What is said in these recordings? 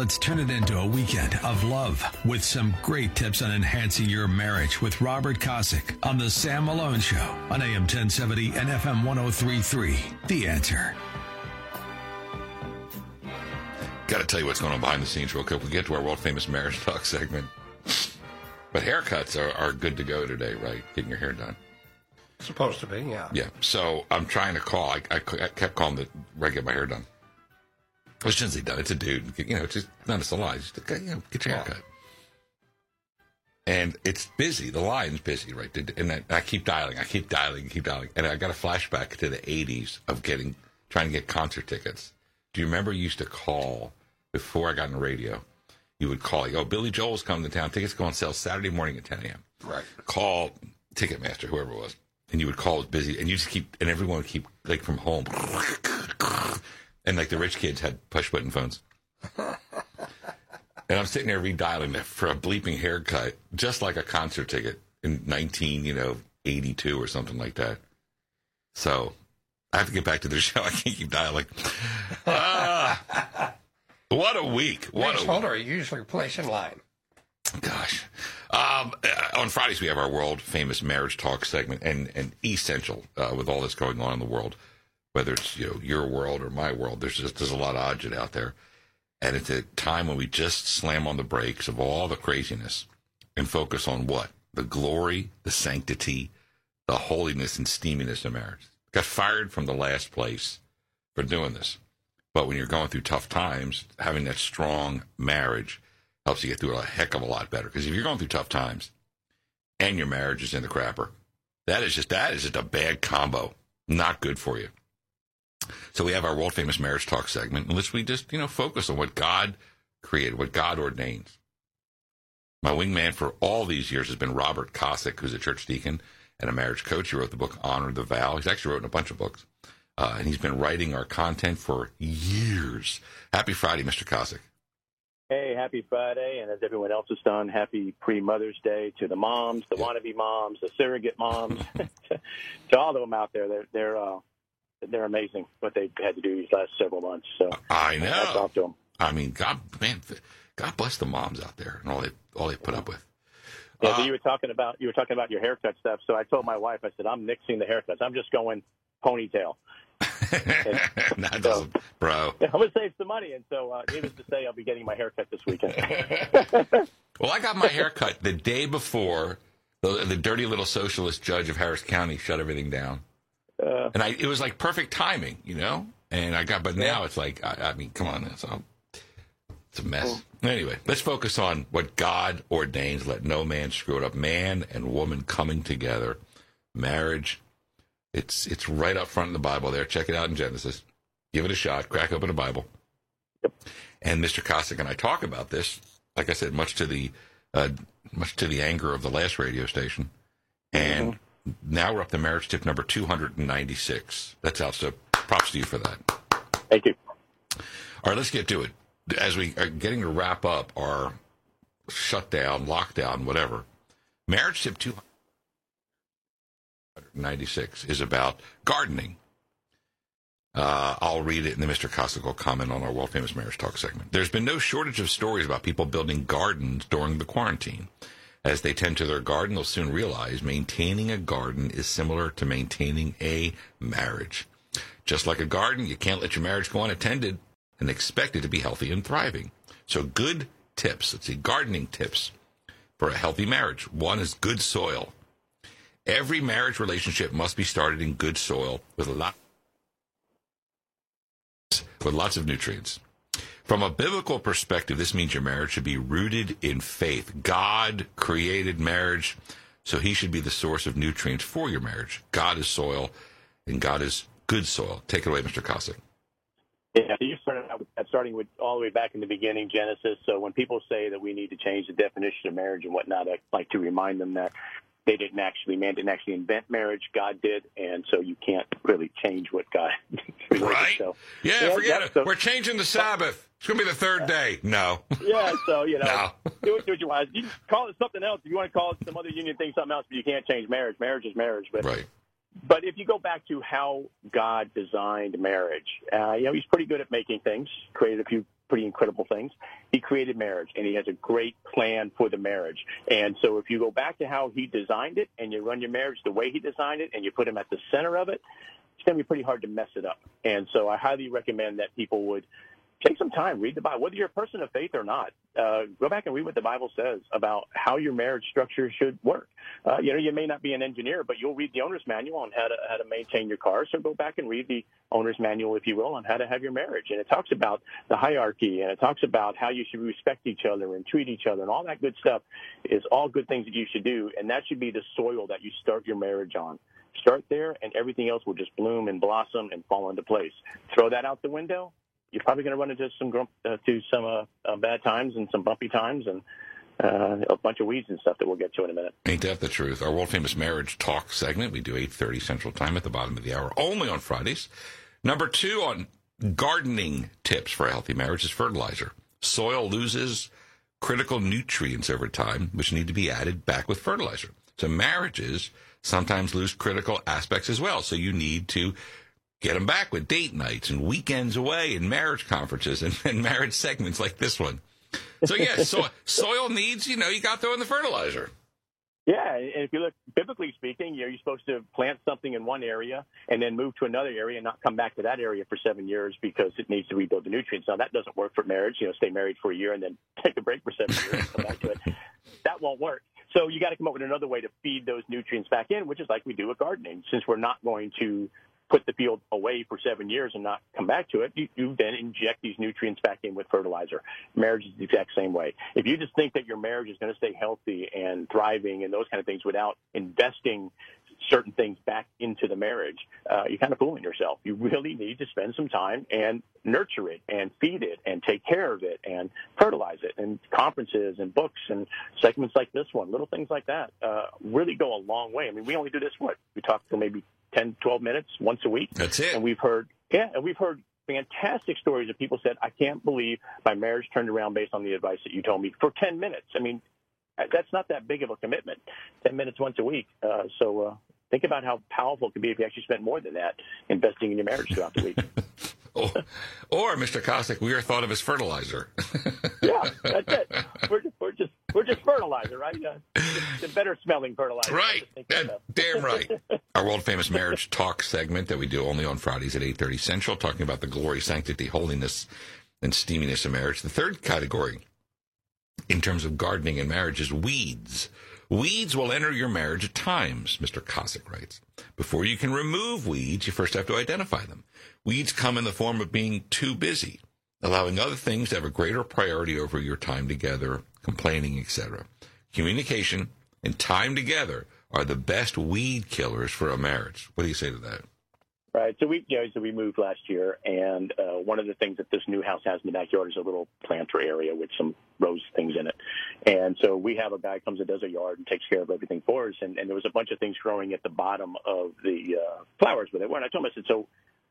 Let's turn it into a weekend of love with some great tips on enhancing your marriage with Robert Kosick on The Sam Malone Show on AM 1070 and FM 1033. The answer. Got to tell you what's going on behind the scenes real quick. We get to our world famous marriage talk segment. But haircuts are, are good to go today, right? Getting your hair done. Supposed to be, yeah. Yeah. So I'm trying to call. I, I, I kept calling the right to get my hair done. What shouldn't say done? It's a dude. You know, it's just not a salon. Just you know, get your hair cut. And it's busy. The line's busy, right? And I, I keep dialing. I keep dialing. keep dialing. And I got a flashback to the '80s of getting trying to get concert tickets. Do you remember you used to call before I got in radio? You would call. You oh, go, Billy Joel's coming to town. Tickets go on sale Saturday morning at 10 a.m. Right. Call Ticketmaster, whoever it was and you would call it busy, and you just keep, and everyone would keep like from home, and like the rich kids had push button phones. and I'm sitting there redialing it for a bleeping haircut, just like a concert ticket in 19, you know, 82 or something like that. So I have to get back to the show. I can't keep dialing. Ah, what a week! What Which a holder you usually place in line? Gosh. Um, uh, on Fridays, we have our world famous marriage talk segment and, and essential uh, with all that's going on in the world, whether it's you know your world or my world. There's just there's a lot of agit out there, and it's a time when we just slam on the brakes of all the craziness and focus on what the glory, the sanctity, the holiness and steaminess of marriage. Got fired from the last place for doing this, but when you're going through tough times, having that strong marriage helps you get through a heck of a lot better. Because if you're going through tough times and your marriage is in the crapper, that is just that is just a bad combo. Not good for you. So we have our world famous marriage talk segment in which we just, you know, focus on what God created, what God ordains. My wingman for all these years has been Robert Kosick, who's a church deacon and a marriage coach. He wrote the book Honor the Vow. He's actually written a bunch of books. Uh, and he's been writing our content for years. Happy Friday, Mr. Kosick. Hey, happy Friday, and as everyone else has done, happy pre Mother's Day to the moms, the wannabe moms, the surrogate moms, to, to, all of them out there. They're they're uh, they're amazing what they've had to do these last several months. So I know. off to them. I mean, God, man, God bless the moms out there and all they all they put up with. Yeah, uh, you were talking about you were talking about your haircut stuff. So I told my wife, I said, I'm nixing the haircuts. I'm just going ponytail. that doesn't, bro. I'm gonna save some money, and so uh, needless to say, I'll be getting my haircut this weekend. well, I got my haircut the day before the, the, dirty little socialist judge of Harris County shut everything down, uh, and I it was like perfect timing, you know. And I got, but now it's like, I, I mean, come on, it's all, it's a mess. Anyway, let's focus on what God ordains. Let no man screw it up. Man and woman coming together, marriage it's it's right up front in the Bible there. Check it out in Genesis. Give it a shot. Crack open a Bible. Yep. And Mr. Kosick and I talk about this. Like I said, much to the uh, much to the anger of the last radio station. And mm-hmm. Now we're up to marriage tip number two hundred and ninety six. That's out. So props to you for that. Thank you. All right, let's get to it. As we are getting to wrap up our shutdown, lockdown, whatever. Marriage tip 296 is about gardening. Uh, I'll read it, and then Mr. Kosick will comment on our world famous marriage talk segment. There's been no shortage of stories about people building gardens during the quarantine. As they tend to their garden, they'll soon realize maintaining a garden is similar to maintaining a marriage. Just like a garden, you can't let your marriage go unattended and expect it to be healthy and thriving. So, good tips, let's see, gardening tips for a healthy marriage. One is good soil. Every marriage relationship must be started in good soil with a lot with lots of nutrients. From a biblical perspective, this means your marriage should be rooted in faith. God created marriage, so he should be the source of nutrients for your marriage. God is soil, and God is good soil. Take it away, Mr. Kosick. Yeah, you started out starting with all the way back in the beginning, Genesis. So when people say that we need to change the definition of marriage and whatnot, I like to remind them that they didn't actually man didn't actually invent marriage. God did. And so you can't really change what god right? So, yeah, yeah forget yeah, it. so, we're changing the sabbath. It's going to be the third day. No. Yeah so you know no. do, it, do what you want you call it something else. If you want to call it some other union thing something else but you can't change marriage. Marriage is marriage but right. but if you go back to how God designed marriage, uh, you know, he's pretty good at making things. Created a few pretty incredible things. He created marriage and he has a great plan for the marriage. And so if you go back to how he designed it and you run your marriage the way he designed it and you put him at the center of it, it's going to be pretty hard to mess it up. And so I highly recommend that people would take some time, read the Bible, whether you're a person of faith or not. Uh, go back and read what the Bible says about how your marriage structure should work. Uh, you know, you may not be an engineer, but you'll read the owner's manual on how to how to maintain your car. So go back and read the owner's manual, if you will, on how to have your marriage. And it talks about the hierarchy, and it talks about how you should respect each other and treat each other, and all that good stuff is all good things that you should do. And that should be the soil that you start your marriage on. Start there, and everything else will just bloom and blossom and fall into place. Throw that out the window, you're probably going to run into some grump, uh, to some uh, uh, bad times and some bumpy times and uh, a bunch of weeds and stuff that we'll get to in a minute. Ain't that the truth? Our world famous marriage talk segment we do 8:30 Central Time at the bottom of the hour, only on Fridays. Number two on gardening tips for a healthy marriage is fertilizer. Soil loses critical nutrients over time, which need to be added back with fertilizer. So marriages sometimes lose critical aspects as well. So you need to get them back with date nights and weekends away and marriage conferences and, and marriage segments like this one. So yeah, so, soil needs, you know, you got to throw in the fertilizer. Yeah, and if you look biblically speaking, you know, you're supposed to plant something in one area and then move to another area and not come back to that area for seven years because it needs to rebuild the nutrients. Now that doesn't work for marriage. You know, stay married for a year and then take a break for seven years and come back to it. That won't work. So you got to come up with another way to feed those nutrients back in, which is like we do with gardening. Since we're not going to put the field away for seven years and not come back to it, you, you then inject these nutrients back in with fertilizer. Marriage is the exact same way. If you just think that your marriage is going to stay healthy and thriving and those kind of things without investing certain things back into the marriage, uh, you're kind of fooling yourself. You really need to spend some time and nurture it and feed it and take care of it and fertilize it. And conferences and books and segments like this one, little things like that, uh, really go a long way. I mean, we only do this, what? We talk for maybe 10, 12 minutes once a week. That's it. And we've heard, yeah, and we've heard fantastic stories of people said, I can't believe my marriage turned around based on the advice that you told me for 10 minutes. I mean, that's not that big of a commitment, 10 minutes once a week. Uh, so uh, think about how powerful it could be if you actually spent more than that investing in your marriage throughout the week. or, or, Mr. Kosick, we are thought of as fertilizer. yeah, that's it. We're we're just we're just fertilizer, right? Uh, the better smelling fertilizer. Right. That, damn right. Our world famous marriage talk segment that we do only on Fridays at 8:30 Central, talking about the glory, sanctity, holiness, and steaminess of marriage. The third category, in terms of gardening and marriage, is weeds. Weeds will enter your marriage at times, Mr. Kosick writes. Before you can remove weeds, you first have to identify them. Weeds come in the form of being too busy, allowing other things to have a greater priority over your time together, complaining, etc. Communication and time together are the best weed killers for a marriage. What do you say to that? Right. So we, you know, so we moved last year, and uh, one of the things that this new house has in the backyard is a little planter area with some rose things in it. And so we have a guy comes and does a yard and takes care of everything for us. And, and there was a bunch of things growing at the bottom of the uh, flowers with it. And I told him, I said, so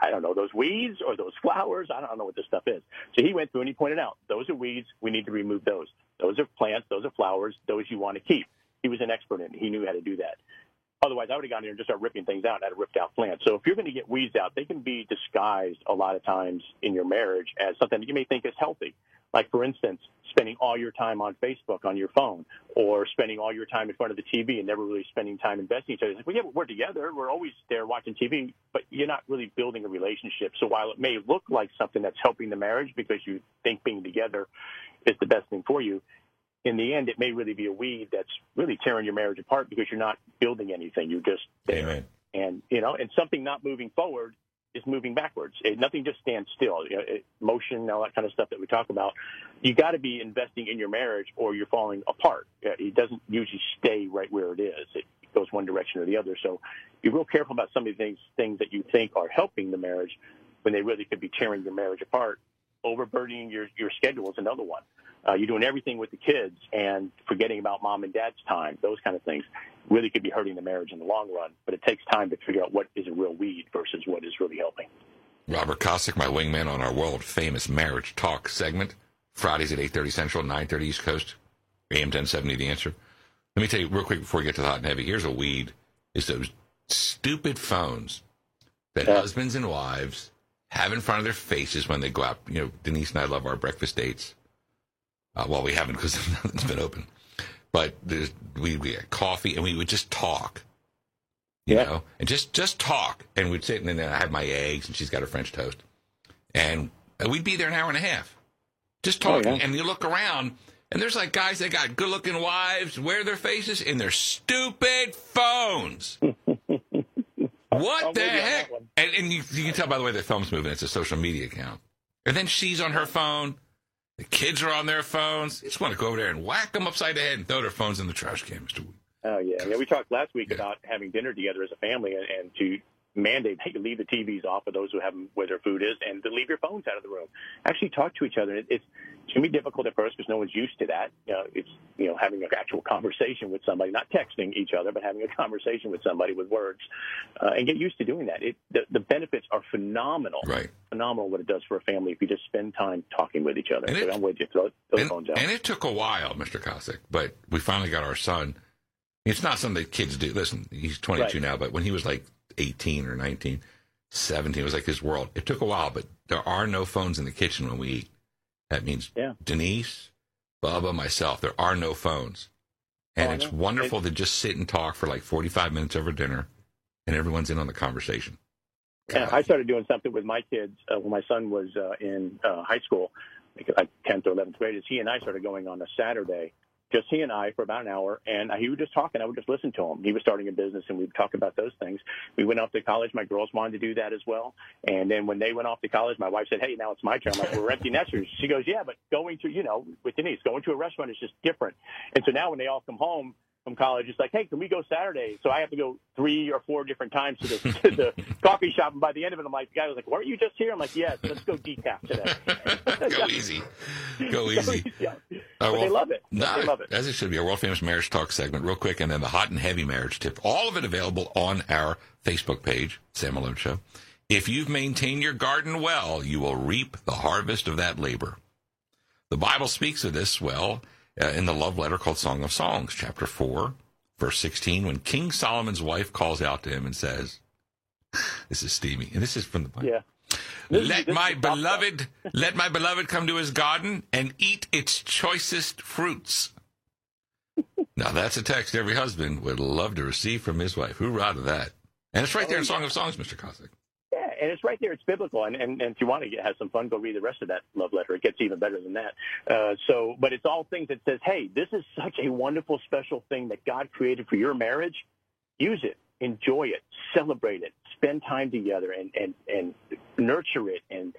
I don't know, those weeds or those flowers. I don't know what this stuff is. So he went through and he pointed out, those are weeds. We need to remove those. Those are plants. Those are flowers. Those you want to keep. He was an expert in it. He knew how to do that. Otherwise, I would have gone in and just started ripping things out and had ripped out plants. So if you're going to get weeds out, they can be disguised a lot of times in your marriage as something that you may think is healthy. Like, for instance, spending all your time on Facebook on your phone or spending all your time in front of the TV and never really spending time investing each other. Like, well, yeah, we're together. We're always there watching TV, but you're not really building a relationship. So while it may look like something that's helping the marriage because you think being together is the best thing for you, in the end, it may really be a weed that's really tearing your marriage apart because you're not building anything. You're just there. Amen. And, you know, and something not moving forward is moving backwards. It, nothing just stands still. You know, it, motion, all that kind of stuff that we talk about. You got to be investing in your marriage, or you're falling apart. It doesn't usually stay right where it is. It goes one direction or the other. So, be real careful about some of the things things that you think are helping the marriage when they really could be tearing your marriage apart. Overburdening your your schedule is another one. Uh, you're doing everything with the kids and forgetting about mom and dad's time. Those kind of things really could be hurting the marriage in the long run. But it takes time to figure out what is a real weed versus what is really helping. Robert Kosick, my wingman on our world famous marriage talk segment, Fridays at 8:30 Central, 9:30 East Coast, AM 1070. The answer. Let me tell you real quick before we get to the hot and heavy. Here's a weed: is those stupid phones that yeah. husbands and wives have in front of their faces when they go out. You know, Denise and I love our breakfast dates. Uh, well, we haven't because nothing's been open. But we we had coffee and we would just talk. You Yeah. know, and just just talk, and we'd sit and then I have my eggs, and she's got her French toast, and we'd be there an hour and a half, just Oh, talking. yeah. And you look around, and there's like guys that got good looking wives, wear their faces in their stupid phones. What I'm the with you on heck? And, and you, you can tell by the way their thumbs moving. It's a social media account. And then she's on her phone. The kids are on their phones. You just want to go over there and whack them upside the head and throw their phones in the trash can, Mr. Oh yeah, yeah. We talked last week Yeah. about having dinner together as a family and, and to mandate that you leave the TVs off for those who have them where their food is, and to leave your phones out of the room. Actually, talk to each other. It, it's it can be difficult at first because no one's used to that. You know, it's you know having an actual conversation with somebody, not texting each other, but having a conversation with somebody with words, uh, and get used to doing that. It the, the benefits are phenomenal. Right. Phenomenal what it does for a family if you just spend time talking with each other. And so it- I'm with you. Throw, throw And, phones out. and it took a while, Mr. Kosick, but we finally got our son. It's not something that kids do. Listen, he's 22 Right. now, but when he was like 18 or 19, 17, it was like his world. It took a while, but there are no phones in the kitchen when we eat. That means Yeah. Denise, Bubba, myself, there are no phones. And Oh, it's wonderful to just sit and talk for like 45 minutes over dinner, and everyone's in on the conversation. I started doing something with my kids uh, when my son was uh, in uh, high school, I tenth or eleventh grade. Is he and I started going on a Saturday, just he and I for about an hour, and he would just talk, and I would just listen to him. He was starting a business, and we'd talk about those things. We went off to college. My girls wanted to do that as well, and then when they went off to college, my wife said, "Hey, now it's my turn." I'm like, "We're empty nesters." She goes, "Yeah, but going to you know with Denise, going to a restaurant is just different." And so now when they all come home from college, it's like, hey, can we go Saturday? So I have to go three or four different times to the, to the coffee shop. And by the end of it, I'm like, the guy was like, weren't you just here? I'm like, yes, let's go decaf today. Go easy. Go easy. yeah. Uh, But they love it. No, they love it. As it should be. A world famous marriage talk segment, real quick, and then the hot and heavy marriage tip. All of it available on our Facebook page, Sam Malone Show. If you've maintained your garden well, you will reap the harvest of that labor. The Bible speaks of this well uh, in the love letter called Song of Songs, chapter 4, verse 16, when King Solomon's wife calls out to him and says, This is steamy, and this is from the Bible. Yeah. Let my is top stuff. beloved, let my beloved come to his garden and eat its choicest fruits. now that's a text every husband would love to receive from his wife. Hoorah to that! And it's right there in Song of Songs, Mr. Kosick. Yeah, and it's right there. It's biblical, and, and, and if you want to get, have some fun, go read the rest of that love letter. It gets even better than that. Uh, so, but it's all things that says, hey, this is such a wonderful, special thing that God created for your marriage. Use it, enjoy it, celebrate it, spend time together, and and and nurture it. And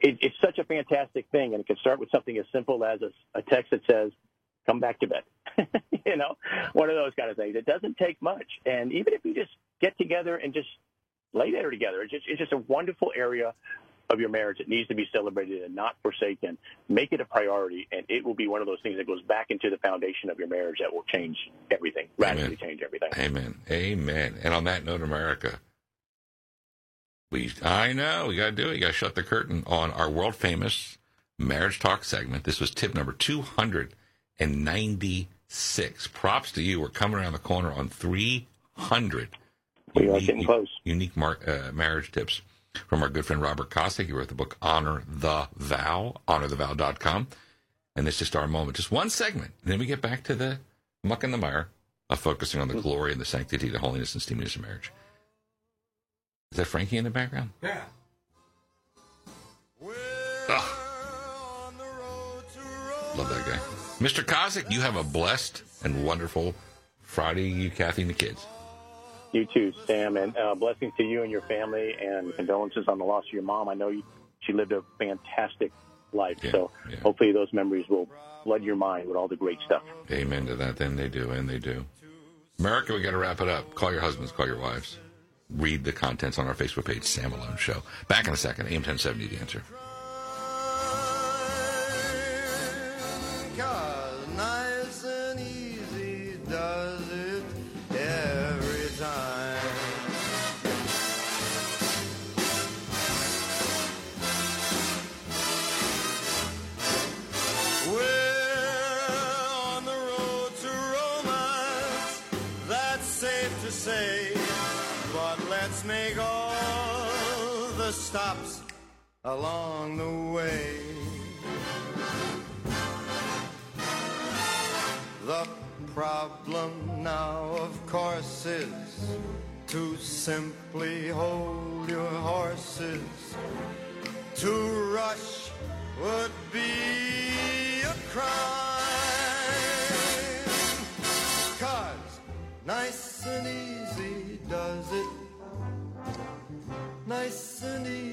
it, it's such a fantastic thing. And it can start with something as simple as a, a text that says, "Come back to bed." you know, one of those kind of things. It doesn't take much, and even if you just get together and just lay there together. It's just, it's just a wonderful area of your marriage that needs to be celebrated and not forsaken. Make it a priority, and it will be one of those things that goes back into the foundation of your marriage that will change everything, radically change everything. Amen. Amen. And on that note, America, we I know we got to do it. You got to shut the curtain on our world famous marriage talk segment. This was tip number two hundred and ninety six. Props to you. We're coming around the corner on three hundred. We are getting close. Unique mar- uh, marriage tips from our good friend Robert Kosick. He wrote the book Honor the Vow, honorthevow.com. And it's just our moment, just one segment. And then we get back to the muck and the mire of focusing on the glory and the sanctity, the holiness and steaminess of marriage. Is that Frankie in the background? Yeah. Love that guy. Mr. Kosick, you have a blessed and wonderful Friday, you, Kathy, and the kids. You too, Sam, and uh, blessings to you and your family, and condolences on the loss of your mom. I know you, she lived a fantastic life, Yeah, so yeah. hopefully those memories will flood your mind with all the great stuff. Amen to that. Then they do, and they do. America, we got to wrap it up. Call your husbands, call your wives. Read the contents on our Facebook page, Sam Malone Show. Back in a second. AM 1070, the answer. All the stops along the way. The problem now, of course, is to simply hold your horses. To rush would be a crime. Cause nice and easy Nice and easy